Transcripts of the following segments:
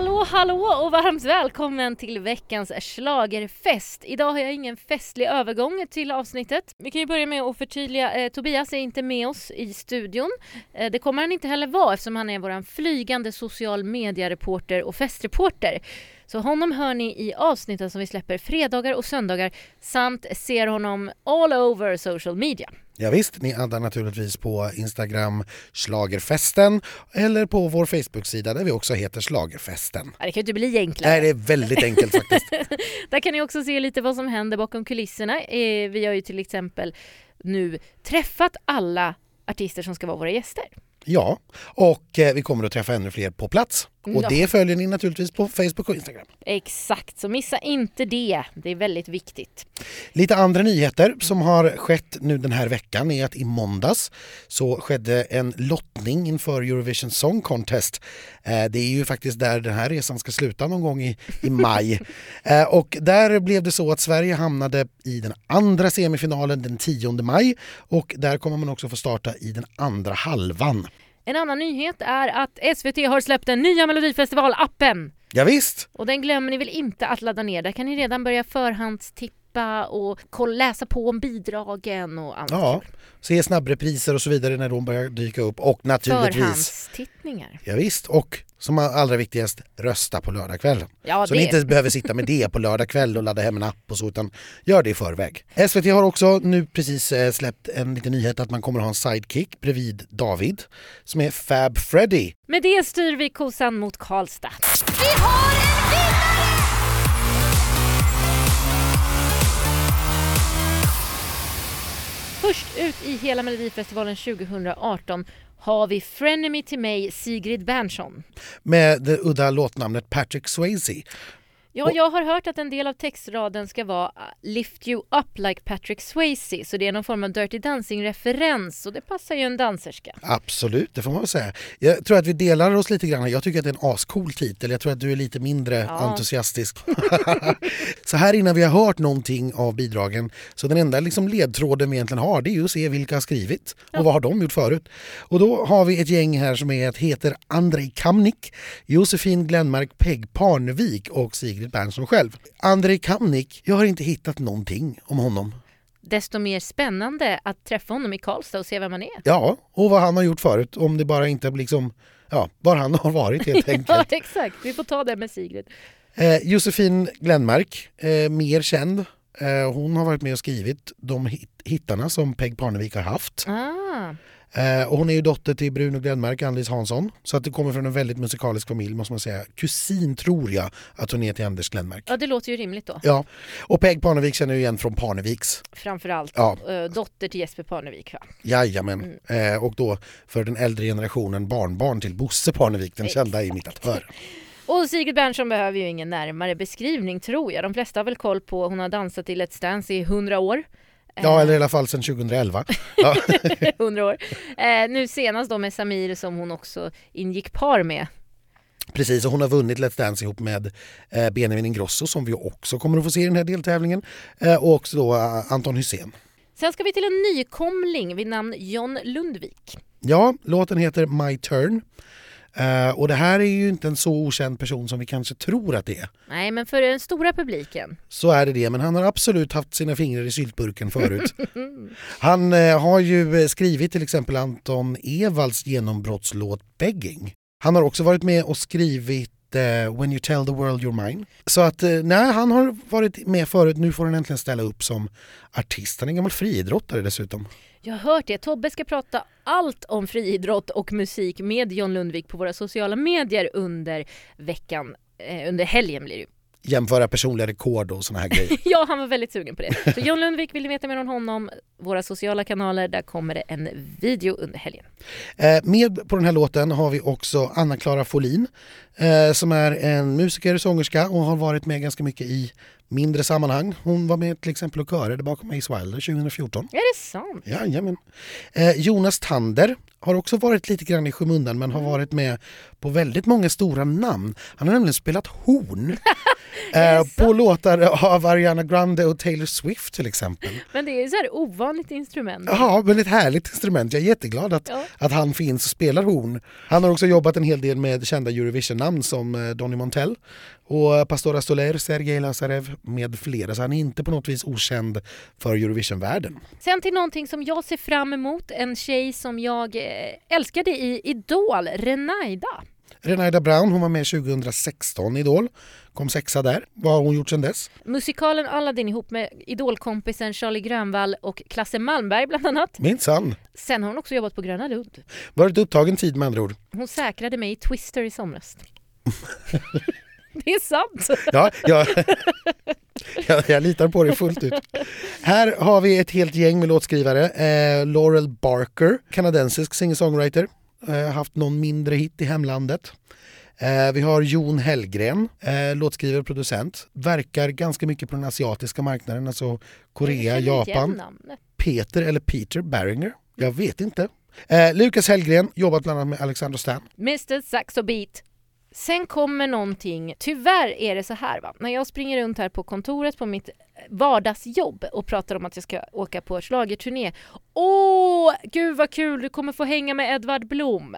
Hallå hallå och varmt välkommen till veckans schlagerfest. Idag har jag ingen festlig övergång till avsnittet. Vi kan ju börja med att förtydliga, eh, Tobias är inte med oss i studion. Eh, det kommer han inte heller vara eftersom han är vår flygande social media-reporter och festreporter. Så honom hör ni i avsnitten som vi släpper fredagar och söndagar samt ser honom all over social media. Ja, visst, ni addar naturligtvis på Instagram Slagerfesten eller på vår Facebook-sida där vi också heter Slagerfesten. Ja, det kan ju inte bli enklare. Nej, det är väldigt enkelt faktiskt. Där kan ni också se lite vad som händer bakom kulisserna. Eh, Vi har ju till exempel nu träffat alla artister som ska vara våra gäster. Ja, och eh, vi kommer att träffa ännu fler på plats. Och Ja. det följer ni naturligtvis på Facebook och Instagram. Exakt, så missa inte det. Det är väldigt viktigt. Lite andra nyheter som har skett nu den här veckan är att i måndags så skedde en lottning inför Eurovision Song Contest. Eh, Det är ju faktiskt där den här resan ska sluta någon gång i, i maj. Eh, Och där blev det så att Sverige hamnade i den andra semifinalen den 10 maj och där kommer man också få starta i den andra halvan. En annan nyhet är att SVT har släppt den nya Melodifestival-appen. Ja, visst. Och den glömmer ni väl inte att ladda ner. Där kan ni redan börja förhandstippa och kolla, läsa på om bidragen och annat. Ja, se snabbrepriser och så vidare när de börjar dyka upp och naturligtvis Förhandstittningar. Ja, visst. och som allra viktigast, rösta på lördagskvällen. Ja, så det- ni inte behöver sitta med det på lördag kväll och ladda hem en app och så, utan gör det i förväg. SVT har också nu precis eh, släppt en liten nyhet att man kommer att ha en sidekick bredvid David som är Fab Freddy. Med det styr vi kosan mot Karlstad. Vi har en Först ut i hela Melodifestivalen 2018 har vi Frenemy till mig, Sigrid Bernson. med det udda låtnamnet Patrick Swayze. Ja, jag har hört att en del av textraden ska vara “Lift you up like Patrick Swayze” så det är någon form av Dirty Dancing-referens och det passar ju en danserska. Absolut, det får man väl säga. Jag tror att vi delar oss lite grann. Jag tycker att det är en ascool titel. Jag tror att du är lite mindre Ja. entusiastisk. så här innan vi har hört någonting av bidragen, så den enda liksom ledtråden vi egentligen har det är ju att se vilka har skrivit och vad har de gjort förut. Och då har vi ett gäng här som är, heter Andrei Kamnik, Josefin Glenmark, Peg Parnevik och Sigrid Bernson själv. Andrei Kamnik, jag har inte hittat någonting om honom. Desto mer spännande att träffa honom i Karlstad och se vem han är. Ja, och vad han har gjort förut, om det bara inte liksom, ja, var han har varit helt Ja, enkelt. exakt. Vi får ta det med Sigrid. Eh, Josefin Glenmark, eh, mer känd. Eh, hon har varit med och skrivit de hit hittarna som Peg Parnevik har haft. Ah. Eh, och hon är ju dotter till Bruno Glenmark, Ann-Lis Hansson. Så att det kommer från en väldigt musikalisk familj måste man säga. Kusin tror jag att hon är till Anders Glenmark. Ja, det låter ju rimligt då. Ja, och Peg Parnevik känner ju igen från Parneviks. Framförallt Ja. eh, dotter till Jesper Parnevik. Va? Jajamän. Eh, och då för den äldre generationen barnbarn till Bosse Parnevik, den kända imitatör. Och Sigrid Bernson behöver ju ingen närmare beskrivning tror jag. De flesta har väl koll på, hon har dansat i Let's Dance i 100 år. Ja, eller i alla fall sedan 2011. Ja. 100 år. Eh, nu senast då med Samir som hon också ingick par med. Precis, och hon har vunnit Let's Dance ihop med eh, Benjamin Ingrosso som vi också kommer att få se i den här deltävlingen. Eh, och också då eh, Anton Hysén. Sen ska vi till en nykomling vid namn John Lundvik. Ja, låten heter My Turn. Eh, och det här är ju inte en så okänd person som vi kanske tror att det är. Nej, men för den stora publiken. Så är det det, men han har absolut haft sina fingrar i syltburken förut. Han eh, har ju eh, skrivit till exempel Anton Evalds genombrottslåt Begging. Han har också varit med och skrivit Eh, when you tell the world you're mine. Så att eh, nej, han har varit med förut, nu får han äntligen ställa upp som artist. Han är en gammal friidrottare dessutom. Jag har hört det. Tobbe ska prata allt om friidrott och musik med John Lundvik på våra sociala medier under veckan. Eh, under helgen blir det ju. Jämföra personliga rekord och såna här grejer. Ja, han var väldigt sugen på det. Så John Lundvik, vill ni veta mer om honom? Våra sociala kanaler, där kommer det en video under helgen. Eh, med på den här låten har vi också Anna-Klara Folin eh, som är en musiker, sångerska och har varit med ganska mycket i mindre sammanhang. Hon var med till exempel och körade bakom Ace Wilder 2014. Är det sant? Jajamän. Eh, Jonas Tander har också varit lite grann i skymundan men har varit med på väldigt många stora namn. Han har nämligen spelat horn Eh, på låtar av Ariana Grande och Taylor Swift till exempel. Men det är så här ovanligt instrument. Ja, men ett härligt instrument. Jag är jätteglad att, Ja. att han finns och spelar horn. Han har också jobbat en hel del med kända Eurovision-namn som eh, Donny Montell och Pastora Soler, Sergej Lazarev med flera. Så han är inte på något vis okänd för Eurovision-världen. Sen till någonting som jag ser fram emot, en tjej som jag eh, älskade i Idol, Renaida. Renaida Brown, hon var med 2016 i Idol. Kom sexa där. Vad har hon gjort sedan dess? Musikalen Aladdin ihop med idolkompisen Charlie Grönvall och Klasse Malmberg bland annat. Minsann. Sen har hon också jobbat på Gröna Lund. Varit upptagen tid med andra ord. Hon säkrade mig i Twister i somras. Det är sant! Ja, ja. jag, jag litar på det fullt ut. Här har vi ett helt gäng med låtskrivare. Eh, Laurel Barker, kanadensisk singer-songwriter. Eh, haft någon mindre hit i hemlandet. Eh, vi har Jon Hellgren, eh, låtskrivare och producent. Verkar ganska mycket på den asiatiska marknaden, alltså Korea, Japan. Peter eller Peter Barringer, jag vet inte. Eh, Lukas Hellgren, jobbat bland annat med Alexander Stan. Mr Saxo Beat. Sen kommer någonting, tyvärr är det så här va, när jag springer runt här på kontoret på mitt vardagsjobb och pratar om att jag ska åka på schlagerturné. Åh, gud vad kul, du kommer få hänga med Edvard Blom.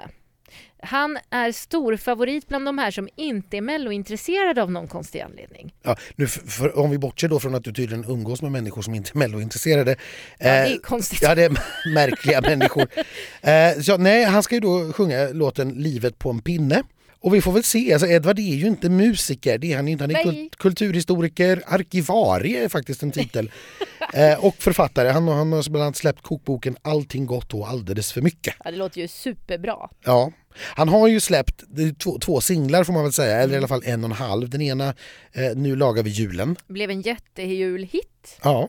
Han är stor favorit bland de här som inte är mellointresserade av någon konstig anledning. Ja, nu för, för, om vi bortser då från att du tydligen umgås med människor som inte är mellointresserade. Ja, det är eh, konstigt. Ja, det är märkliga människor. Eh, så, nej, han ska ju då sjunga låten Livet på en pinne. Och vi får väl se, alltså Edvard är ju inte musiker, det är han inte. Han är Nej. kul- kulturhistoriker, arkivarie är faktiskt en titel. eh, och författare, han, har- han har bland annat släppt kokboken Allting gott och alldeles för mycket. Ja, det låter ju superbra. Ja. Han har ju släppt två, två singlar får man väl säga, eller i alla fall en och en halv. Den ena, eh, Nu lagar vi julen. Blev en jättejulhit. Ja.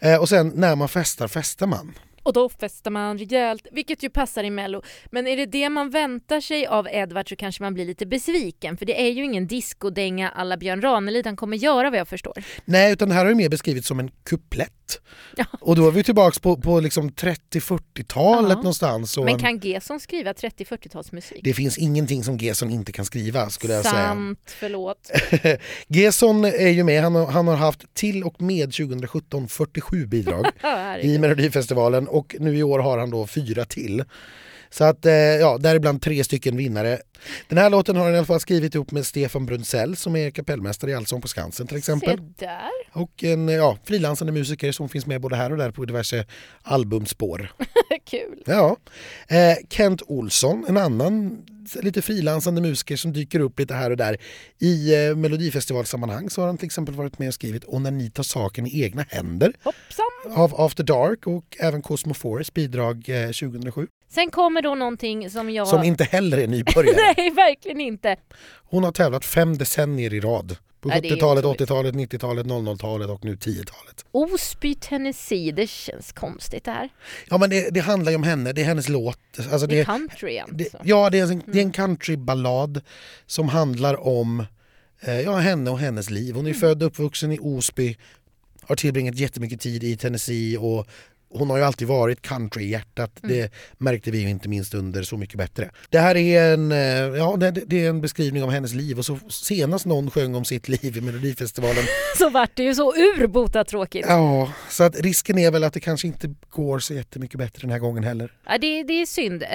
Eh, och sen När man festar festar man. Och då festar man rejält, vilket ju passar i Mello. Men är det det man väntar sig av Edvard så kanske man blir lite besviken. För det är ju ingen discodänga alla Björn Ranelid han kommer göra vad jag förstår. Nej, utan det här har ju mer beskrivits som en kuplett. Ja. Och då är vi tillbaks på, på liksom 30-40-talet Ja. någonstans. Men en- kan Gesson skriva 30-40-talsmusik? Det finns ingenting som Gesson inte kan skriva skulle jag Sant, förlåt. säga. Gesson är ju med, han har, han har haft till och med 2017 47 bidrag i. Melodifestivalen och nu i år har han då fyra till. Så att, eh, ja, däribland tre stycken vinnare. Den här låten har han i alla fall skrivit ihop med Stefan Brunzell som är kapellmästare i Allsång på Skansen till exempel. Se där. Och en ja, frilansande musiker som finns med både här och där på diverse albumspår. Kul. Ja. Eh, Kent Olsson, en annan lite frilansande musiker som dyker upp lite här och där. I eh, Melodifestivalsammanhang så har han till exempel varit med och skrivit Och när ni tar saken i egna händer Hoppsan. av After Dark och även Cosmo Forest bidrag eh, 2007. Sen kommer då någonting som jag... Som inte heller är nybörjare. Nej, verkligen inte. Hon har tävlat fem decennier i rad. På Ja, det är 70-talet, otroligt. 80-talet, 90-talet, 00-talet och nu 10-talet. Osby, Tennessee, det känns konstigt det här. Ja men det, det handlar ju om henne, det är hennes låt. Alltså Det är det, country det, alltså. ja, det är, en, det är en countryballad som handlar om eh, ja, henne och hennes liv. Hon är född och uppvuxen i Osby, har tillbringat jättemycket tid i Tennessee och hon har ju alltid varit countryhjärtat. Det märkte vi ju inte minst under Så mycket bättre. Det här är en, eh, ja, det, det är en beskrivning av hennes liv och så senast någon sjöng om sitt liv i Melodifestivalen. Så vart det ju så urbota tråkigt. Ja, så att risken är väl att det kanske inte går så jättemycket bättre den här gången heller. Ja, det, det är synd, eh,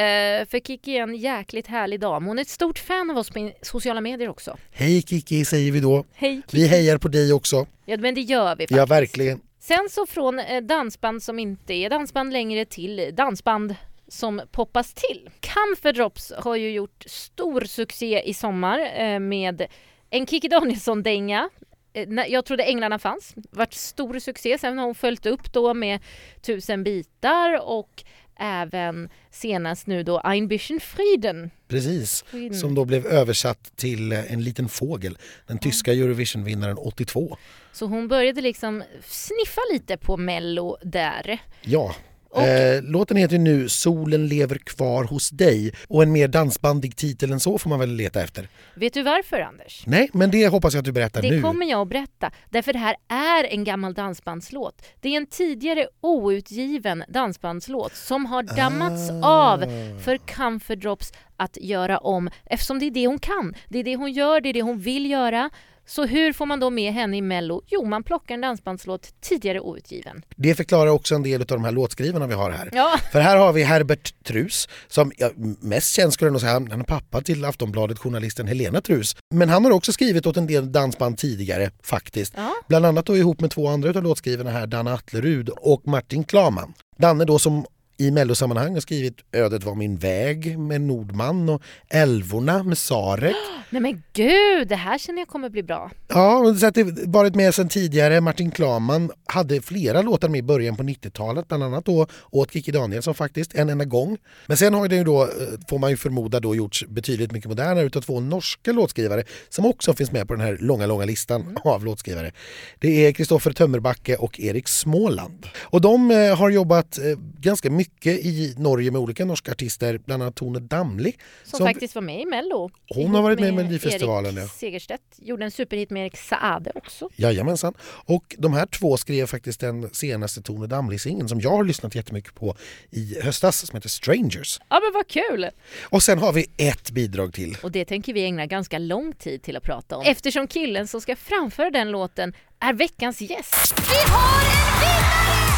för Kiki är en jäkligt härlig dam. Hon är ett stort fan av oss på sociala medier också. Hej Kiki säger vi då. Hej Kiki! Vi hejar på dig också. Ja, men det gör vi faktiskt. Ja, verkligen. Sen så från eh, dansband som inte är dansband längre till dansband som poppas till. Camphor Drops har ju gjort stor succé i sommar eh, med en Kikki Danielsson-dänga. Eh, jag trodde Änglarna fanns. Vart stor succé. Sen har hon följt upp då med Tusen bitar och även senast nu då Ein bisschen Frieden. Precis. Frieden. Som då blev översatt till eh, En liten fågel. Den tyska Eurovision-vinnaren 82. Så hon började liksom sniffa lite på Mello där. Ja. Eh, låten heter nu Solen lever kvar hos dig och en mer dansbandig titel än så får man väl leta efter. Vet du varför Anders? Nej, men det hoppas jag att du berättar Det nu. kommer jag att berätta, därför det här är en gammal dansbandslåt. Det är en tidigare outgiven dansbandslåt som har dammats Ah. av för Comfort Drops att göra om, eftersom det är det hon kan. Det är det hon gör, det är det hon vill göra. Så hur får man då med henne i Mello? Jo, man plockar en dansbandslåt tidigare outgiven. Det förklarar också en del av de här låtskrivarna vi har här. Ja, För här har vi Herbert Trus som ja, mest känd skulle jag nog säga, han han är pappa till Aftonbladet-journalisten Helena Trus. Men han har också skrivit åt en del dansband tidigare faktiskt. ja. Bland annat då ihop med två andra av låtskrivarna här, Danne Atlerud och Martin Klaman. Danne då som i mellosammanhang har skrivit Ödet var min väg med Nordman och Älvorna med Sarek. Nej men gud, det här känner jag kommer bli bra. Ja, så att det varit med sedan tidigare. Martin Klaman hade flera låtar med i början på 90-talet, bland annat då åt Kikki Danielsson faktiskt, en enda gång. Men sen har det ju då, eh, får man ju förmoda, då gjorts betydligt mycket modernare utav två norska låtskrivare som också finns med på den här långa, långa listan av låtskrivare. Det är Kristoffer Tömmerbacke och Erik Småland. Och de eh, har jobbat eh, ganska mycket i Norge med olika norska artister, bland annat Tone Damli. Som, Som- faktiskt var med i Mello. Hon har varit med i Melodifestivalen, Erik. Segerstedt gjorde en superhit med Erik Saade också. Jajamensan. Och de här två skrev faktiskt den senaste Tone Damli-singeln som jag har lyssnat jättemycket på i höstas som heter Strangers. Ja men vad kul! Och sen har vi ett bidrag till. Och det tänker vi ägna ganska lång tid till att prata om. Eftersom killen som ska framföra den låten är veckans gäst. Vi har en vinnare!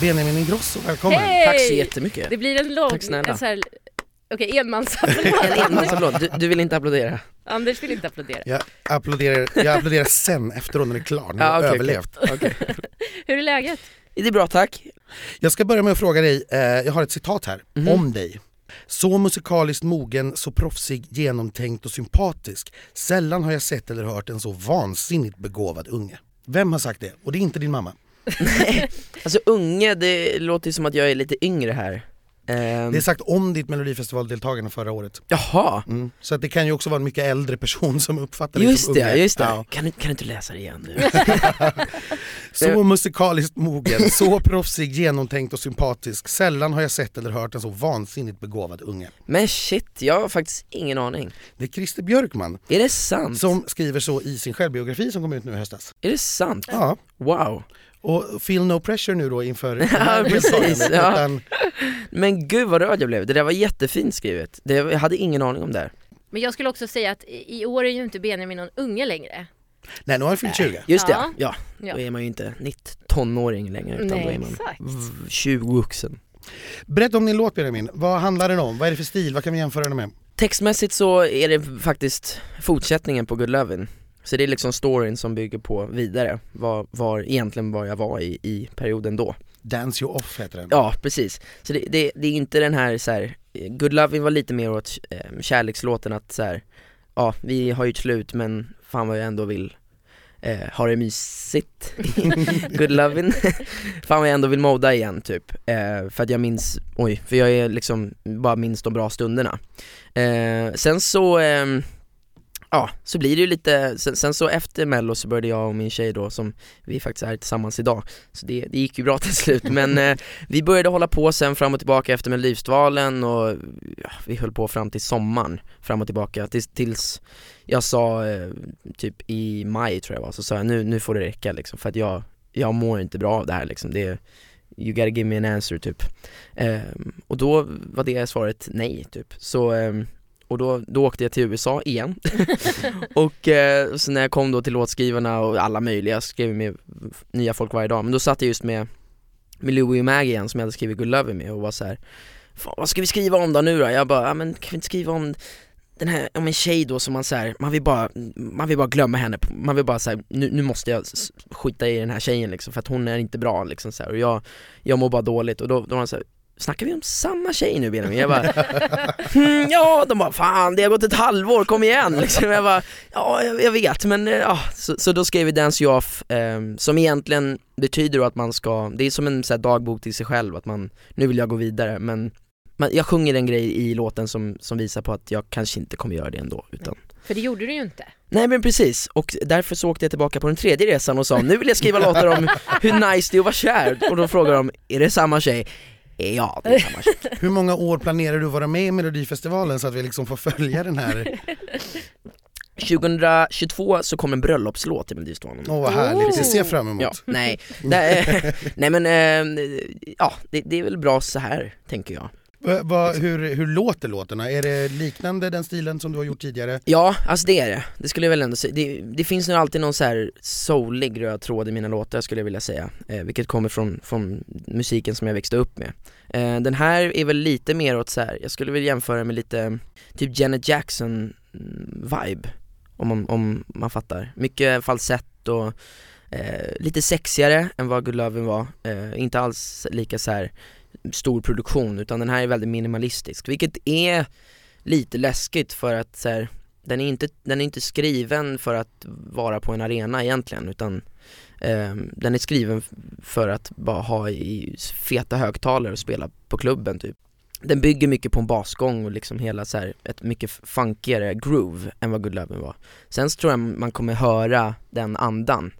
Benjamin Ingrosso, välkommen! Hej! Tack så jättemycket. Det blir en lång... Tack snälla. En så här, okej, enmansapplåd. En enmansapplåd, du, du vill inte applådera? Anders vill inte applådera. Jag applåderar, jag applåderar sen efter när den är klar, när jag Ja, har okej, överlevt. Okej. Hur är läget? Det är bra tack. Jag ska börja med att fråga dig, eh, jag har ett citat här, Mhm. om dig. Så musikaliskt mogen, så proffsig, genomtänkt och sympatisk. Sällan har jag sett eller hört en så vansinnigt begåvad unge. Vem har sagt det? Och det är inte din mamma. Alltså unge, det låter ju som att jag är lite yngre här. Ehm, Det är sagt om ditt melodifestivaldeltagande förra året. Jaha, Mm. Så att det kan ju också vara en mycket äldre person som uppfattar dig just som det, unge. just det. Ja. Kan, du, kan du inte läsa det igen nu? Så musikaliskt mogen, så proffsig, genomtänkt och sympatisk. Sällan har jag sett eller hört en så vansinnigt begåvad unge. Men shit, jag har faktiskt ingen aning. Det är Christer Björkman Är det sant? som skriver så i sin självbiografi som kom ut nu i höstas. Är det sant? Ja. Wow. Och feel no pressure nu då inför det Ja, här precis, deltagandet, ja. utan Men gud vad rörd jag blev, det där var jättefint skrivet. Det, jag hade ingen aning om det här. Men jag skulle också säga att i år är ju inte Benjamin någon unge längre. Nej, nu har jag fyllt 20. Just Ja. det, ja. Ja. Då är man ju inte 19 tonåring längre utan Nej, då är man exakt. v- 20 vuxen. Berätta om din låt Benjamin, vad handlar den om? Vad är det för stil? Vad kan vi jämföra den med? Textmässigt så är det faktiskt fortsättningen på Good Lovin' Så det är liksom storyn som bygger på vidare, var, var egentligen var jag var i, i perioden då. Dance You Off heter den. Ja precis, så det, det, det är inte den här så här, Good Lovin' var lite mer åt eh, kärlekslåten att så här, ja vi har gjort slut men fan vad jag ändå vill eh, ha det mysigt. Good Lovin' Fan vad jag ändå vill moda igen typ, eh, för att jag minns, oj, för jag är liksom, bara minns de bra stunderna. Eh, Sen så, ehm, ja, så blir det ju lite, sen, sen så efter mello så började jag och min tjej då som vi faktiskt är tillsammans idag. Så det, det gick ju bra till slut. Men eh, vi började hålla på sen fram och tillbaka efter Melodifestivalen och ja, vi höll på fram till sommaren. Fram och tillbaka tills, tills jag sa eh, typ i maj tror jag var, så sa jag nu, nu får det räcka liksom för att jag, jag mår inte bra av det här liksom. Det You gotta give me an answer typ. Ehm, Och då var det svaret nej typ, så ehm, och då, då åkte jag till USA igen och eh, så när jag kom då till låtskrivarna och alla möjliga, jag skrev med nya folk varje dag, men då satt jag just med med Louie och Maggie igen som jag hade skrivit Good Lovin' med och var så här. "Fan, vad ska vi skriva om då nu då? Jag bara, ja men kan vi inte skriva om den här, om en tjej då som man så här, man vill bara, man vill bara glömma henne, man vill bara säga nu, nu måste jag skita i den här tjejen liksom för att hon är inte bra liksom så här. och jag, jag mår bara dåligt och då, då var han så här, Snackar vi om samma tjej nu Benjamin? Jag bara, hmm, ja, de bara fan det har gått ett halvår, kom igen liksom. Jag bara, ja jag, jag vet men eh, ja, så, så då skrev vi Dance You Off, eh, som egentligen betyder då att man ska, det är som en så här, dagbok till sig själv, att man, nu vill jag gå vidare men man, jag sjunger en grej i låten som, som visar på att jag kanske inte kommer göra det ändå utan För det gjorde du ju inte. Nej men precis, och därför så åkte jag tillbaka på den tredje resan och sa nu vill jag skriva låtar om hur nice det är att vara kär och då frågar de, är det samma tjej? Ja, det samma tjej Hur många år planerar du vara med i Melodifestivalen så att vi liksom får följa den här? 2022 så kommer en bröllopslåt till Melodifestivalen. Åh vad härligt, det ser jag fram emot. Ja, nej, nej, nej men, eh, ja det, det är väl bra så här tänker jag Eh, va, va, hur, hur låter låtarna? Är det liknande den stilen som du har gjort tidigare? Ja, alltså det är det. Det skulle jag väl ändå säga. Det, det finns nog alltid någon så här soulig röd tråd i mina låtar skulle jag vilja säga. Eh, vilket kommer från, från musiken som jag växte upp med. Eh, den här är väl lite mer åt så här. jag skulle vilja jämföra med lite typ Janet Jackson vibe Om man, om man fattar. Mycket falsett och eh, lite sexigare än vad Good Lovin' var. Eh, inte alls lika så här stor produktion utan den här är väldigt minimalistisk. Vilket är lite läskigt för att så här, den, är inte, den är inte skriven för att vara på en arena egentligen utan eh, den är skriven för att bara ha i feta högtalare och spela på klubben typ. Den bygger mycket på en basgång och liksom hela så här, ett mycket funkigare groove än vad Good Lovin' var. Sen så tror jag man kommer höra den andan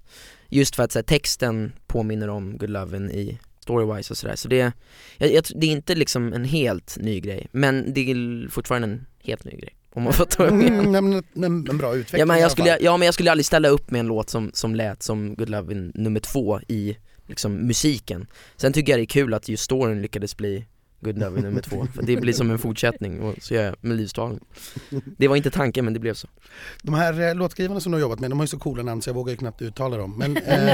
Just för att så här, texten påminner om Good Lovin' i storywise och sådär så det, jag, jag, det är inte liksom en helt ny grej men det är fortfarande en helt ny grej om man fattar vad jag menar Mm, nej, men, men, en bra utveckling ja, men jag skulle, ja men jag skulle aldrig ställa upp med en låt som, som lät som Good Lovin' nummer två i liksom musiken. Sen tycker jag det är kul att just storyn lyckades bli Good Lovin' nummer två, för det blir som en fortsättning och så gör jag Melodifestivalen Det var inte tanken men det blev så De här eh, låtskrivarna som du har jobbat med, de har ju så coola namn så jag vågar ju knappt uttala dem. Men eh,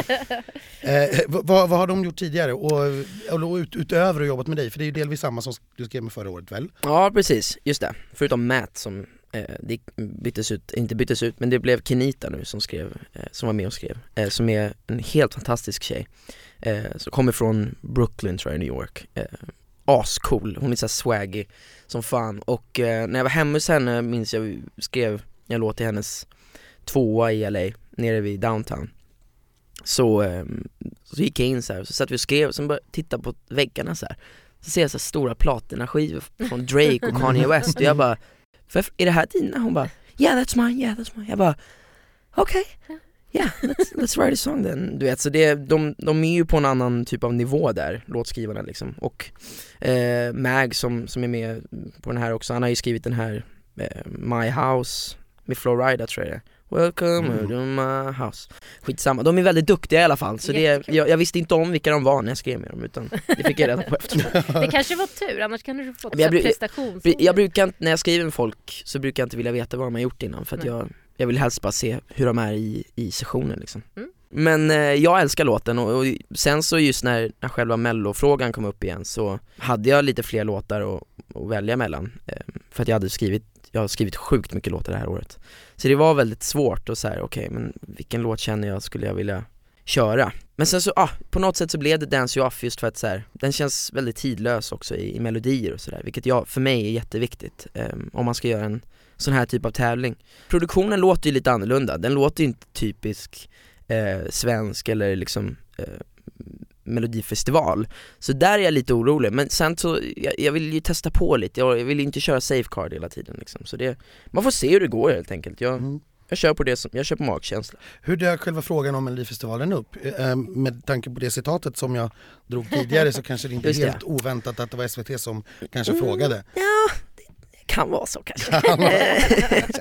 eh, vad, vad har de gjort tidigare? Och, och ut, utöver att jobbat med dig, för det är ju delvis samma som du skrev med förra året väl? Ja precis, just det. Förutom Matt som eh, det byttes ut, inte byttes ut, men det blev Kenita nu som skrev, eh, som var med och skrev, eh, som är en helt fantastisk tjej. Eh, som kommer från Brooklyn tror jag, New York. Ascool, hon är så här swaggy som fan och eh, när jag var hemma hos henne minns jag skrev en låt till hennes tvåa i LA, nere vid downtown. Så, eh, så gick jag in så här, så satt vi och skrev och sen började jag titta på väggarna så här. Så ser jag så här stora platinaskivor från Drake och Kanye West och jag bara Är det här dina? Hon bara Yeah that's mine, yeah that's mine Jag bara Okej, yeah let's, let's write a song then Du vet, så det, de, de är ju på en annan typ av nivå där, låtskrivarna liksom Och eh, Mag som, som är med på den här också, han har ju skrivit den här eh, My House med Florida tror jag det. Welcome Mm. to my house Skitsamma, de är väldigt duktiga i alla fall så det, jag, jag visste inte om vilka de var när jag skrev med dem utan det fick jag reda på efteråt Det kanske var tur, annars kan du få Men jag jag brukar inte, när jag skriver med folk så brukar jag inte vilja veta vad de har gjort innan för att Nej. jag, jag vill helst bara se hur de är i, i sessionen liksom Mm. Men eh, jag älskar låten och, och sen så just när, när själva mellofrågan kom upp igen så hade jag lite fler låtar att, välja mellan eh, För att jag hade skrivit, jag har skrivit sjukt mycket låtar det här året Så det var väldigt svårt och så här, okej men vilken låt känner jag skulle jag vilja köra. Men sen så, ah, på något sätt så blev det Dance You Off just för att så här, den känns väldigt tidlös också i, i melodier och sådär Vilket jag, för mig är jätteviktigt um, om man ska göra en sån här typ av tävling. Produktionen låter ju lite annorlunda, den låter ju inte typisk eh, svensk eller liksom eh, melodifestival. Så där är jag lite orolig, men sen så, jag, jag vill ju testa på lite, jag, jag vill ju inte köra safecard hela tiden liksom Så det, man får se hur det går helt enkelt, jag, Mm jag kör på det som, jag kör på magkänsla Hur dök själva frågan om Melodifestivalen upp? Eh, med tanke på det citatet som jag drog tidigare så kanske det inte är helt oväntat att det var SVT som kanske Mm. frågade. Ja, det kan vara så kanske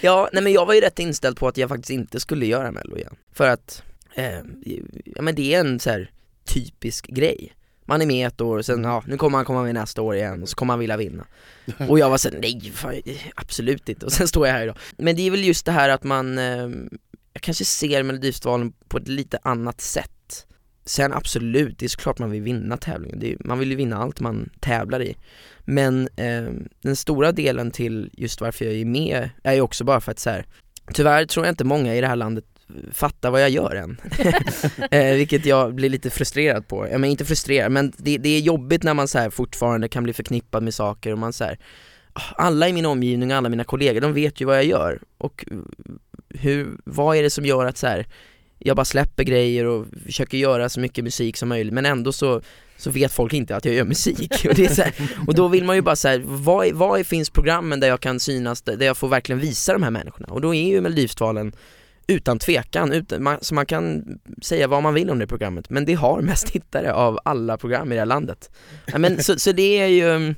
Ja, nej men jag var ju rätt inställd på att jag faktiskt inte skulle göra mello igen För att, eh, ja men det är en så här typisk grej man är med ett år, och sen ja, nu kommer han komma med nästa år igen och så kommer han vilja vinna. Och jag var såhär, nej fan, absolut inte, och sen står jag här idag. Men det är väl just det här att man, eh, jag kanske ser Melodifestivalen på ett lite annat sätt. Sen absolut, det är såklart man vill vinna tävlingen, är, man vill ju vinna allt man tävlar i. Men eh, den stora delen till just varför jag är med är ju också bara för att så här, Tyvärr tror jag inte många i det här landet fattar vad jag gör än. Eh, Vilket jag blir lite frustrerad på, ja men inte frustrerad men det, det är jobbigt när man så här fortfarande kan bli förknippad med saker och man så här, Alla i min omgivning och alla mina kollegor, de vet ju vad jag gör. Och hur, vad är det som gör att så här, jag bara släpper grejer och försöker göra så mycket musik som möjligt men ändå så, så vet folk inte att jag gör musik. Och, det är så här, och då vill man ju bara säga vad, finns programmen där jag kan synas, där där jag får verkligen visa de här människorna? Och då är ju Melodifestivalen utan tvekan, utan, man, så man kan säga vad man vill om det programmet men det har mest tittare av alla program i det här landet ja, men, så, så det är ju,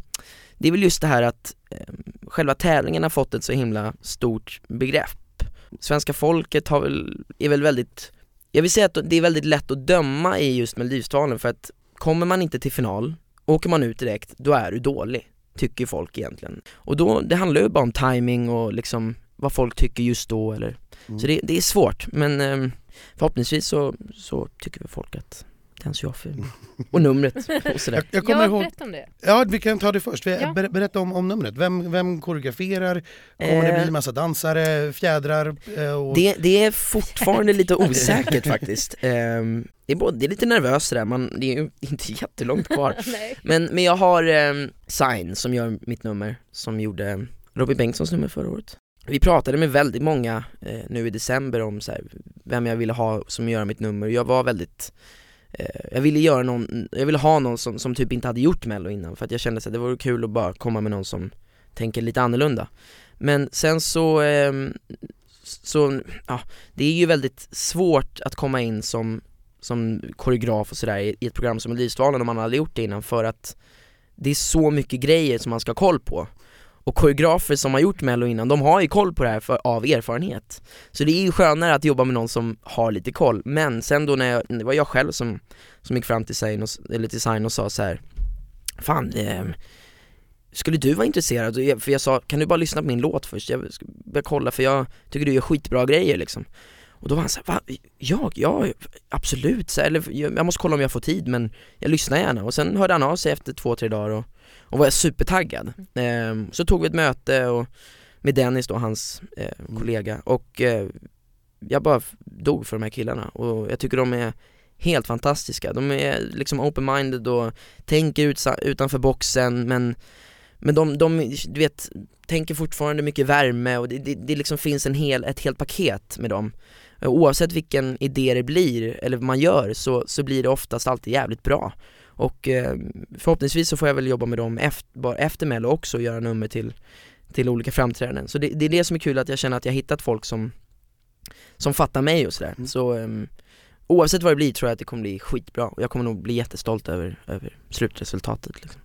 det är väl just det här att eh, själva tävlingen har fått ett så himla stort begrepp Svenska folket har väl, är väl väldigt jag vill säga att det är väldigt lätt att döma i just Melodifestivalen för att kommer man inte till final åker man ut direkt, då är du dålig, tycker folk egentligen. Och då, det handlar ju bara om timing och liksom vad folk tycker just då eller Mm. Så det, det är svårt, men ehm, förhoppningsvis så, så tycker väl folk att den ser jag för Och numret och sådär Jag, jag kommer Ja, ihåg, berätta om det. ja vi kan ta det först. Vi- Ja. Ber, berätta om, om numret. Vem, vem koreograferar? Kommer det Eh, bli massa dansare, fjädrar? eh, Och... Det, det är fortfarande lite osäkert faktiskt. Ehm, det, är både, det är lite nervöst sådär, man, det är ju inte jättelångt kvar. Men, men jag har um, Sign som gör mitt nummer, som gjorde Robin Bengtssons nummer förra året. Vi pratade med väldigt många eh, nu i december om så här, vem jag ville ha som gör mitt nummer. Jag var väldigt eh, jag ville göra någon, jag ville ha någon som, som typ inte hade gjort mello innan för att jag kände att det vore kul att bara komma med någon som tänker lite annorlunda. Men sen så, eh, så ja, det är ju väldigt svårt att komma in som, som koreograf och sådär i i ett program som Melodifestivalen om man aldrig gjort det innan för att det är så mycket grejer som man ska ha koll på. Och koreografer som har gjort mello innan, de har ju koll på det här för, av erfarenhet. Så det är ju skönare att jobba med någon som har lite koll. Men sen då när jag, det var jag själv som, som gick fram till Zain, och, eller till Zain och sa så här. Fan, eh, skulle du vara intresserad? För jag sa, kan du bara lyssna på min låt först? Jag ska börja kolla för jag tycker du gör skitbra grejer liksom. Och då var han såhär, va? Jag? Ja, absolut, så, här, eller jag måste kolla om jag får tid men jag lyssnar gärna. Och sen hörde han av sig efter två, tre dagar och, och var supertaggad. Ehm, så tog vi ett möte och, med Dennis då, hans eh, kollega och eh, jag bara dog för de här killarna och jag tycker de är helt fantastiska. De är liksom open-minded och tänker utanför boxen men men de, de, du vet, tänker fortfarande mycket värme och det, det, det liksom finns en hel, ett helt paket med dem. Oavsett vilken idé det blir, eller vad man gör, så, så blir det oftast alltid jävligt bra. Och eh, förhoppningsvis så får jag väl jobba med dem efter, mello också och göra nummer till, till olika framträdanden. Så det, det är det som är kul, att jag känner att jag har hittat folk som, som fattar mig och sådär. Mm. Så ehm, oavsett vad det blir tror jag att det kommer bli skitbra och jag kommer nog bli jättestolt över, över slutresultatet liksom.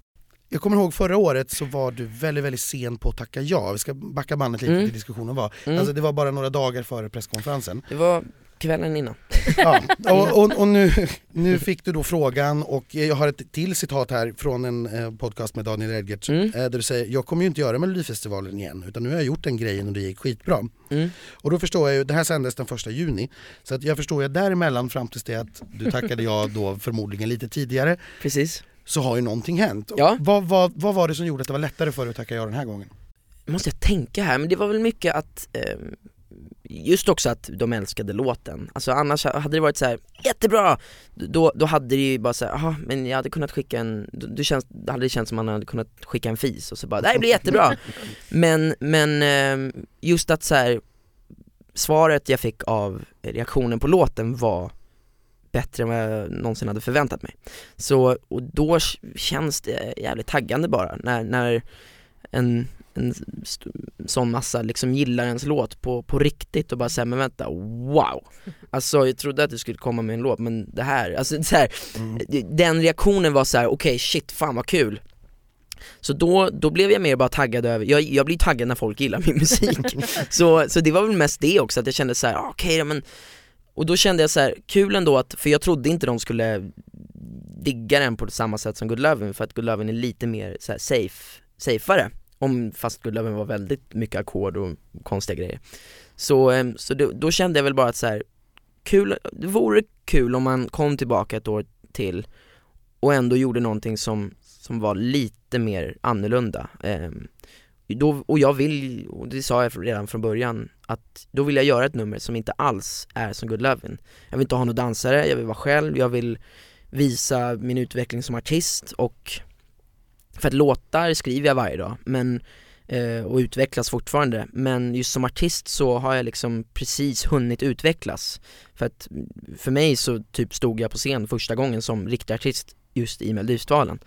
Jag kommer ihåg förra året så var du väldigt, väldigt sen på att tacka ja. Vi ska backa bandet lite Mm. till diskussionen var. Mm. Alltså det var bara några dagar före presskonferensen. Det var kvällen innan. Ja, och, och, och nu, nu fick du då frågan och jag har ett till citat här från en eh, podcast med Daniel Redgertz Mm. eh, där du säger jag kommer ju inte göra Melodifestivalen igen utan nu har jag gjort den grejen och det gick skitbra. Mm. Och då förstår jag ju, det här sändes den första juni, så att jag förstår ju däremellan fram tills det att du tackade ja då förmodligen lite tidigare Precis. så har ju någonting hänt. Ja. Vad, vad, vad var det som gjorde att det var lättare för dig att tacka ja den här gången? måste jag tänka här, men det var väl mycket att ehm, Just också att de älskade låten, alltså annars hade det varit så här jättebra! Då, då hade det ju bara såhär, jaha men jag hade kunnat skicka en, då, känns, då hade det känts som man hade kunnat skicka en fis och så bara, det här blir jättebra! men, men eh, just att så här, svaret jag fick av reaktionen på låten var bättre än vad jag någonsin hade förväntat mig. Så, och då känns det jävligt taggande bara när, när en, en sån massa liksom gillar ens låt på, på riktigt och bara säger men vänta, wow! Alltså jag trodde att du skulle komma med en låt men det här, alltså så här, den reaktionen var så här: okej shit, fan vad kul. Så då, då blev jag mer bara taggad över, jag, jag blir taggad när folk gillar min musik. Så, så det var väl mest det också, att jag kände så här, ah, okej då, men Och då kände jag så här, kul ändå att, för jag trodde inte de skulle digga den på samma sätt som Good Lovin' för att Good Lovin' är lite mer så här safe, safeare om, fast Good Lovin' var väldigt mycket ackord och konstiga grejer. Så, ehm, så då, då kände jag väl bara att så här, kul, det vore kul om man kom tillbaka ett år till och ändå gjorde någonting som, som var lite mer annorlunda Em, då, och jag vill, och det sa jag redan från början, att då vill jag göra ett nummer som inte alls är som Good Lovin' Jag vill inte ha någon dansare, jag vill vara själv, jag vill visa min utveckling som artist och för att låtar skriver jag varje dag, men eh, och utvecklas fortfarande, men just som artist så har jag liksom precis hunnit utvecklas. För att för mig så typ stod jag på scen första gången som riktig artist just i Melodifestivalen.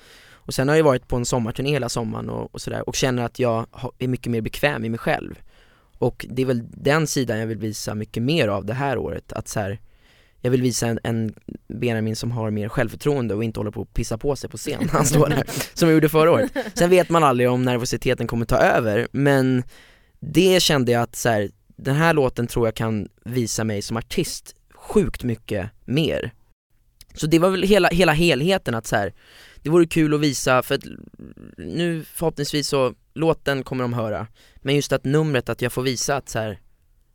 Och sen har jag varit på en sommarturné hela sommaren och, och sådär och känner att jag är mycket mer bekväm i mig själv. Och det är väl den sidan jag vill visa mycket mer av det här året, att så här, jag vill visa en, en Benjamin som har mer självförtroende och inte håller på att pissa på sig på scen när han står där, som jag gjorde förra året. Sen vet man aldrig om nervositeten kommer ta över, men det kände jag att så här, den här låten tror jag kan visa mig som artist sjukt mycket mer. Så det var väl hela, hela helheten att så här, det vore kul att visa för att nu förhoppningsvis så, låten kommer de höra, men just att numret, att jag får visa att så här,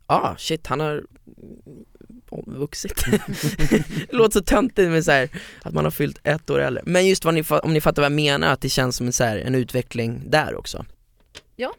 ah shit han har vuxit. det låter så töntigt med så här, att man har fyllt ett år äldre. Men just vad ni, om ni fattar vad jag menar, att det känns som en, så här, en utveckling där också. Ja.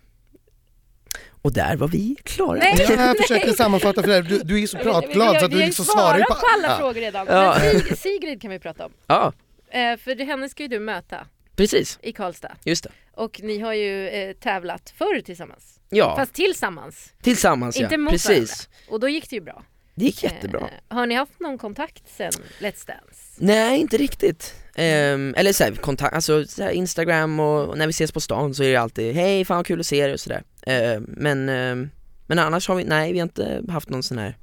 Och där var vi klara. Nej. Jag försöker sammanfatta för dig, du, du är så pratglad så att du liksom svarar ju svarat på alla Ja. frågor redan. Ja. Men Sig- Sigrid kan vi prata om. Ja, Eh, för det, henne ska ju du möta precis. i Karlstad. Just det. Och ni har ju eh, tävlat förr tillsammans. Ja, Fast tillsammans. tillsammans inte ja. mot Precis. varandra. Och då gick det ju bra. Det gick jättebra. Eh, har ni haft någon kontakt sen Let's Dance? Nej, inte riktigt. Ehm, eller såhär, kontakt, alltså så här Instagram och, och när vi ses på stan så är det alltid hej, fan vad kul att se dig och sådär. Ehm, men, ehm, men annars har vi, nej vi har inte haft någon sån här,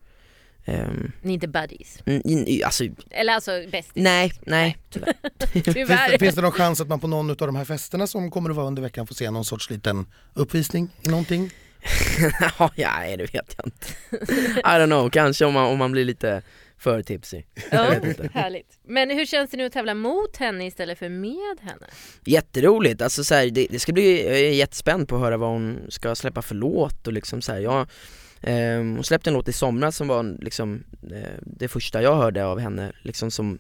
ehm, Ni är inte buddies? mm, alltså Eller alltså bästis? nej, nej tyvärr. Finns det, Tyvärr. finns det någon chans att man på någon av de här festerna som kommer att vara under veckan får se någon sorts liten uppvisning i någonting? Ja, nej det vet jag inte. I don't know, kanske om man, om man blir lite för tipsy. Ja, härligt. Men hur känns det nu att tävla mot henne istället för med henne? Jätteroligt, alltså så här, det, det ska bli, jag är jättespänd på att höra vad hon ska släppa för låt och liksom så här, jag ehm, Hon släppte en låt i somras som var liksom eh, det första jag hörde av henne, liksom som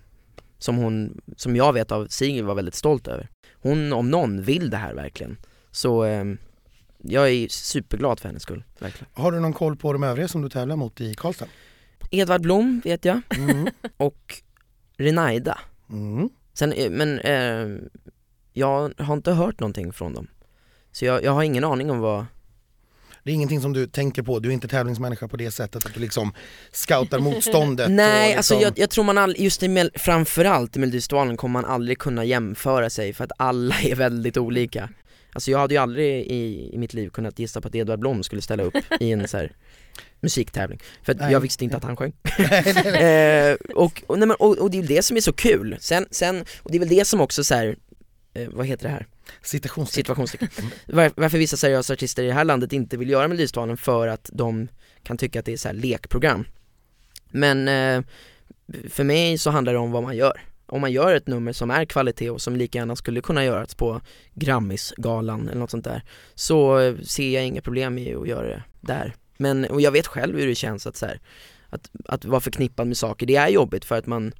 Som hon, som jag vet av Sigrid var väldigt stolt över Hon om någon vill det här verkligen Så ehm, jag är superglad för hennes skull, verkligen Har du någon koll på de övriga som du tävlar mot i Karlstad? Edvard Blom vet jag, Mm. och Renaida Mm. Sen, eh, men eh, jag har inte hört någonting från dem Så jag, jag har ingen aning om vad Det är ingenting som du tänker på, du är inte tävlingsmänniska på det sättet att du liksom scoutar motståndet? Nej, alltså liksom... jag, jag tror man aldrig, just i framförallt i Melodifestivalen kommer man aldrig kunna jämföra sig för att alla är väldigt olika Alltså jag hade ju aldrig i, i mitt liv kunnat gissa på att Edvard Blom skulle ställa upp i en så här musiktävling För att Nej. jag visste inte att han sjöng eh, och, och, nej, men, och, och det är ju det som är så kul, sen, sen och det är väl det som också så här, eh, vad heter det här? Situationstecken. situationstecken. Var, varför vissa seriösa artister i det här landet inte vill göra Melodifestivalen för att de kan tycka att det är så här lekprogram. Men eh, för mig så handlar det om vad man gör. Om man gör ett nummer som är kvalitet och som lika gärna skulle kunna göras på Grammisgalan eller något sånt där så ser jag inga problem i att göra det där. Men, och jag vet själv hur det känns att så här, att, att vara förknippad med saker, det är jobbigt för att man,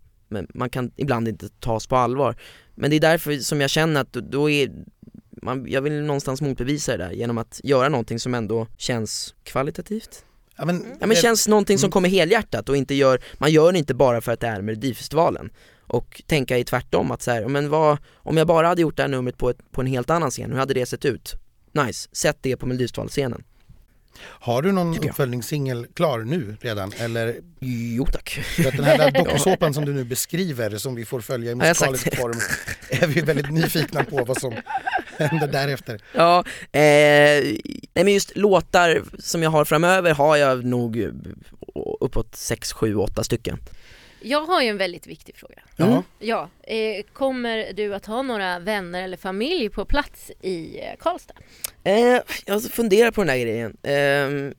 man kan ibland inte tas på allvar. Men det är därför som jag känner att då, är man, jag vill någonstans motbevisa det där genom att göra någonting som ändå känns kvalitativt. Ja, men, Ja men känns någonting som Mm. kommer helhjärtat och inte gör, man gör det inte bara för att det är Melodifestivalen. Och tänka i tvärtom att så här, men vad, om jag bara hade gjort det här numret på, ett, på en helt annan scen, hur hade det sett ut? Nice, sätt det på Melodifestivalscenen. Har du någon uppföljningssingel klar nu redan? Eller Jo tack. för att den här dokusåpan som du nu beskriver som vi får följa i musikalisk form är vi väldigt nyfikna på vad som händer därefter. Ja, eh, nej men just låtar som jag har framöver har jag nog uppåt 6, 7, 8 stycken. Jag har ju en väldigt viktig fråga. Mm. Ja. Eh, kommer du att ha några vänner eller familj på plats i eh, Karlstad? Eh, jag funderar på den där grejen. Eh,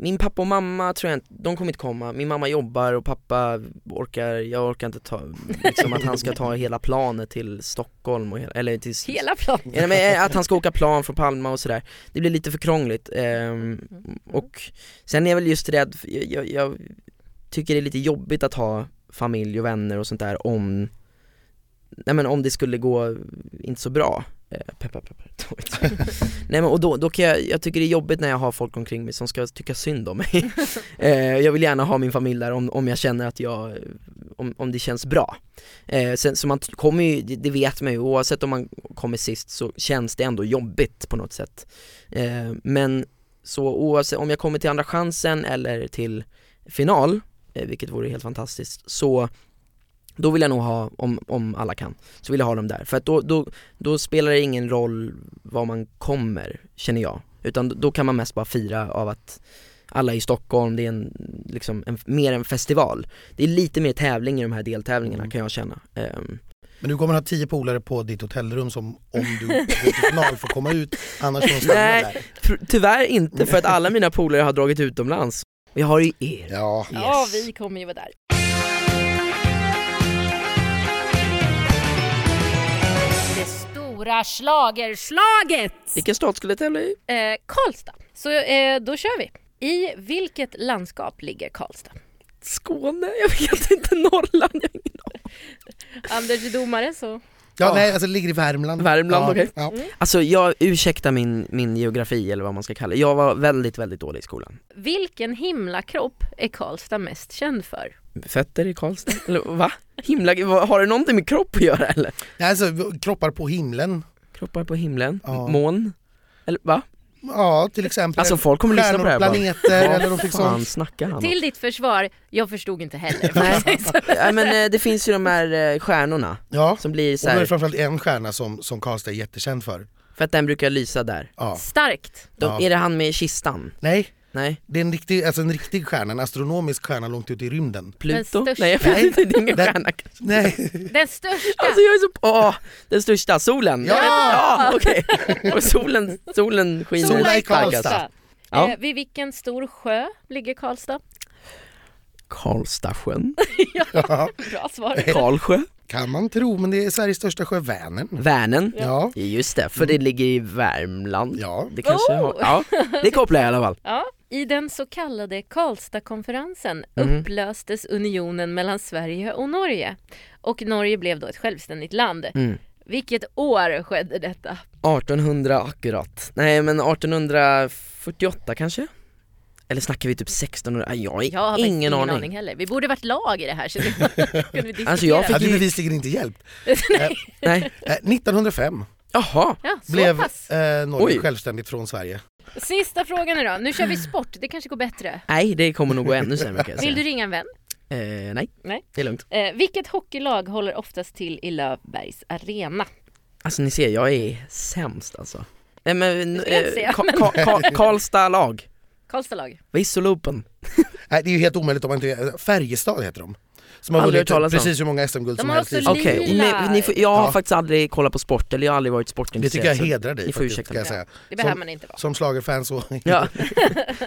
min pappa och mamma tror jag inte, de kommer inte komma. Min mamma jobbar och pappa orkar, jag orkar inte ta, liksom att han ska ta hela planet till Stockholm och hela, eller till Hela planen? Ja, men eh, att han ska åka plan från Palma och sådär, det blir lite för krångligt. Ehm, och sen är jag väl just rädd, jag, jag, jag tycker det är lite jobbigt att ha familj och vänner och sånt där om, nej men om det skulle gå inte så bra. Eh, peppar peppar. Nej men och då, då kan jag, jag tycker det är jobbigt när jag har folk omkring mig som ska tycka synd om mig. eh, jag vill gärna ha min familj där om, om jag känner att jag, om, om det känns bra. Eh, sen, så man kommer ju, det, vet man ju, oavsett om man kommer sist så känns det ändå jobbigt på något sätt. Eh, men så oavsett om jag kommer till andra chansen eller till final, vilket vore helt fantastiskt, så då vill jag nog ha, om, om alla kan, så vill jag ha dem där. För att då, då, då spelar det ingen roll var man kommer, känner jag. Utan då, kan man mest bara fira av att alla är i Stockholm, det är en, liksom en, mer en festival. Det är lite mer tävling i de här deltävlingarna Mm. kan jag känna. Ehm, Men du kommer ha tio polare på ditt hotellrum som om du går till final får komma ut, annars får de stanna där. Ty- Tyvärr inte för att alla mina polare har dragit utomlands. Vi har ju er. Ja, yes. ja vi kommer ju vara där. Det stora schlagerslaget! Vilken stad skulle det tävla i? Eh, Karlstad. Så eh, då kör vi. I vilket landskap ligger Karlstad? Skåne? Jag vet inte. Norrland? Jag har ingen aning. Anders är domare så Ja, Ja. nej, alltså det ligger i Värmland. Värmland, ja, okej. Ja. Alltså jag ursäktar min, min geografi eller vad man ska kalla det. Jag var väldigt, väldigt dålig i skolan. Vilken himlakropp är Karlstad mest känd för? Fötter i Karlstad? Eller va? Himla, har det någonting med kropp att göra eller? Nej, Alltså, kroppar på himlen. Kroppar på himlen? Ja. Mån? Eller va? Ja, till exempel. Alltså folk kommer lyssna på det här bara. planeter eller någonting fan sånt. snackar han? Till ditt försvar, jag förstod inte heller. Nej. Ja, men eh, det finns ju de här eh, stjärnorna Ja, som blir och så då är det här, framförallt en stjärna som, som Karlstad är jättekänd för. för att den brukar lysa där. Ja. Starkt. Då, Ja. Är det han med kistan? Nej, Nej? det är en riktig, alltså en riktig stjärna, en astronomisk stjärna långt ute i rymden. Pluto? Nej jag vet inte, det är ingen Den- stjärna kanske. Nej, Den största! Alltså jag är så, åh, den största, solen! Ja! ja okej. Och solen, solen skiner Sola i. Karlstad. Ja. Eh, vid vilken stor sjö ligger Karlstad? Karlstadsjön, ja, Bra svar. Karlsjö, kan man tro, men det är Sveriges största sjö, Vänern. Vänern. Ja, Just det, för det ligger i Värmland. ja. Det kanske Oh! har, ja, det kopplar jag i alla fall. Ja, I den så kallade Karlstadkonferensen Mm. upplöstes unionen mellan Sverige och Norge. Och Norge blev då ett självständigt land. Mm. Vilket år skedde detta? 1800 akkurat. Nej men 1848 kanske? Eller snackar vi typ 1600? Aj, Jag har Jag har ingen, aning. heller. Vi borde varit lag i det här så vi kunde vi. Alltså, jag Det fick- hade ju bevisligen inte hjälpt. Nej, Eh, 1905 jaha. Ja, så blev pass. eh, Norge Oj. självständigt från Sverige. Sista frågan nu då. Nu kör vi sport. Det kanske går bättre. Nej det kommer nog gå ännu sämre kan jag Vill du säga. ringa en vän? Eh, nej, Nej. det är lugnt. Eh, vilket hockeylag håller oftast till i Lövbergs arena? Alltså ni ser, jag är sämst alltså. Nej men, säga, Ka- Ka- Ka- Karlstad lag, Karlstad lag. Visseloopen. Nej, det är ju helt omöjligt om man inte... Färjestad heter de. Som har Aldrig vunnit precis hur många SM-guld som har helst. Okej, Lila. ni, ni får, jag har Ja. faktiskt aldrig kollat på sport, eller jag har aldrig varit Det sportintresserad. tycker jag hedrar dig ni får faktiskt, ursäkta ska jag säga. Det behöver Som- man inte vara. Som schlagerfan så Ja,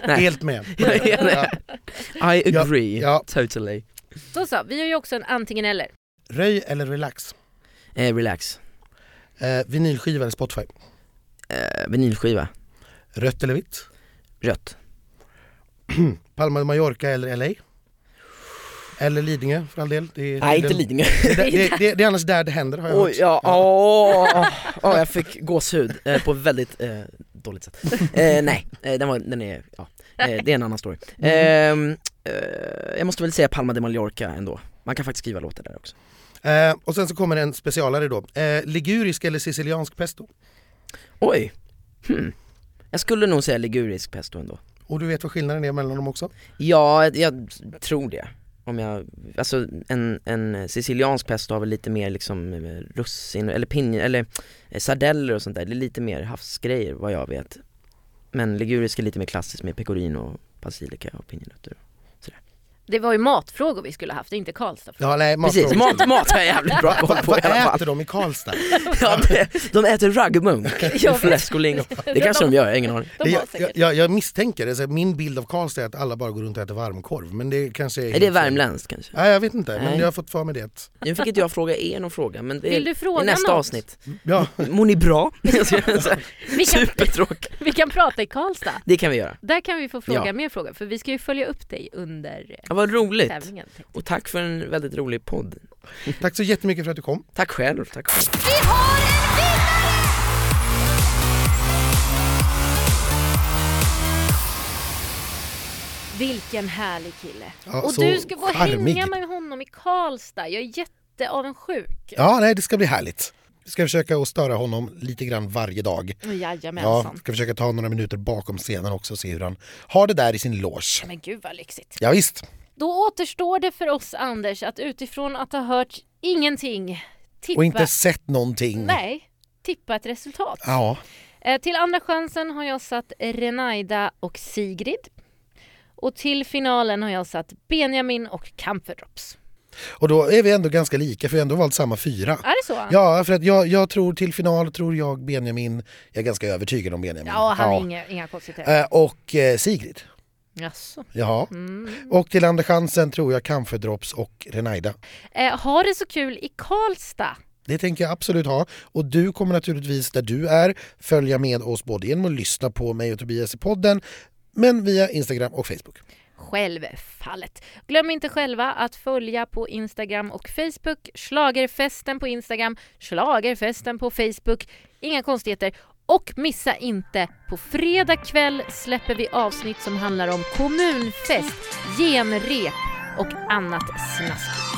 helt med. I agree, Ja. totally. Så så, vi har ju också en antingen eller. Röj eller relax? Eh, relax. Eh, vinylskiva eller Spotify? Eh, vinylskiva, Rött eller vitt? rött. Palma de Mallorca eller LA? Eller Lidingö för all del. Det är, Nej inte Lidingö. det, det, det, det, är annars där det händer har jag Oj, hört. ja, åh, åh, jag fick gåshud eh, på väldigt eh, dåligt sätt. Eh, nej, eh, den, var, den är, ja, eh, det är en annan story. Ehm, eh, jag måste väl säga Palma de Mallorca ändå. Man kan faktiskt skriva låtar där också. Och sen så kommer en specialare då. Ligurisk eller siciliansk pesto? Oj, hmm. Jag skulle nog säga ligurisk pesto ändå. Och du vet vad skillnaden är mellan dem också? Ja, jag tror det. Om jag, alltså en, en siciliansk pesto har väl lite mer liksom eh, russin eller pinje, eller eh, sardeller och sånt där, det är lite mer havsgrejer vad jag vet. Men ligurisk är lite mer klassiskt med pecorino, basilika och pinjenötter. Det var ju matfrågor vi skulle haft, inte Karlstad. Ja, nej, Precis, matfrågor. mat, mat har jag jävligt bra koll på vad äter de i Karlstad? Ja, det, de äter raggmunk, fläsk och lingon. Det kanske de gör, jag har ingen aning. De Det, har jag, jag, jag, misstänker, alltså, min bild av Karlstad är att alla bara går runt och äter varmkorv, men det kanske är... Är det värmländskt kanske? Nej jag vet inte, men Nej. jag har fått för mig det. Nu fick inte jag fråga er någon fråga men det Vill du fråga nästa något? avsnitt. Ja, Mår ni bra? Supertråkigt. vi kan prata i Karlstad. Det kan vi göra. Där kan vi få fråga Ja. mer frågor, för vi ska ju följa upp dig under Ja, vad roligt. tävlingen. Och tack för en väldigt rolig podd. tack så jättemycket för att du kom. Tack själv, tack själv. Vi har en vinnare! Vilken härlig kille. Ja, och du ska få charmig. hänga med honom i Karlstad. Jag är jätteavundsjuk. Ja, nej det ska bli härligt. Vi ska försöka att störa honom lite grann varje dag. Ja, Jajamensan. ska försöka ta några minuter bakom scenen också och se hur han har det där i sin loge. Men gud vad lyxigt. Ja, visst. Då återstår det för oss Anders att utifrån att ha hört ingenting tippa... Och inte sett någonting. Nej, tippa ett resultat. Ja, Eh, till andra chansen har jag satt Renaida och Sigrid. Och till finalen har jag satt Benjamin och Camphordrops. och då är vi ändå ganska lika för vi har ändå valt samma fyra. Är det så? Ja, för att jag, jag tror till final tror jag Benjamin, jag är ganska övertygad om Benjamin. Ja, han är inga, inga konstigheter. Eh, Och eh, Sigrid. Jaså. Ja. Mm. Och till andra chansen tror jag Camphordrops och Renaida. Eh, ha det så kul i Karlstad Det tänker jag absolut ha. Och du kommer naturligtvis där du är följa med oss både genom att lyssna på mig och Tobias i podden men via Instagram och Facebook. Självfallet. Glöm inte själva att följa på Instagram och Facebook. Schlagerfesten på Instagram, Schlagerfesten på Facebook. Inga konstigheter. Och missa inte, på fredag kväll släpper vi avsnitt som handlar om kommunfest, genrep och annat snaskigt.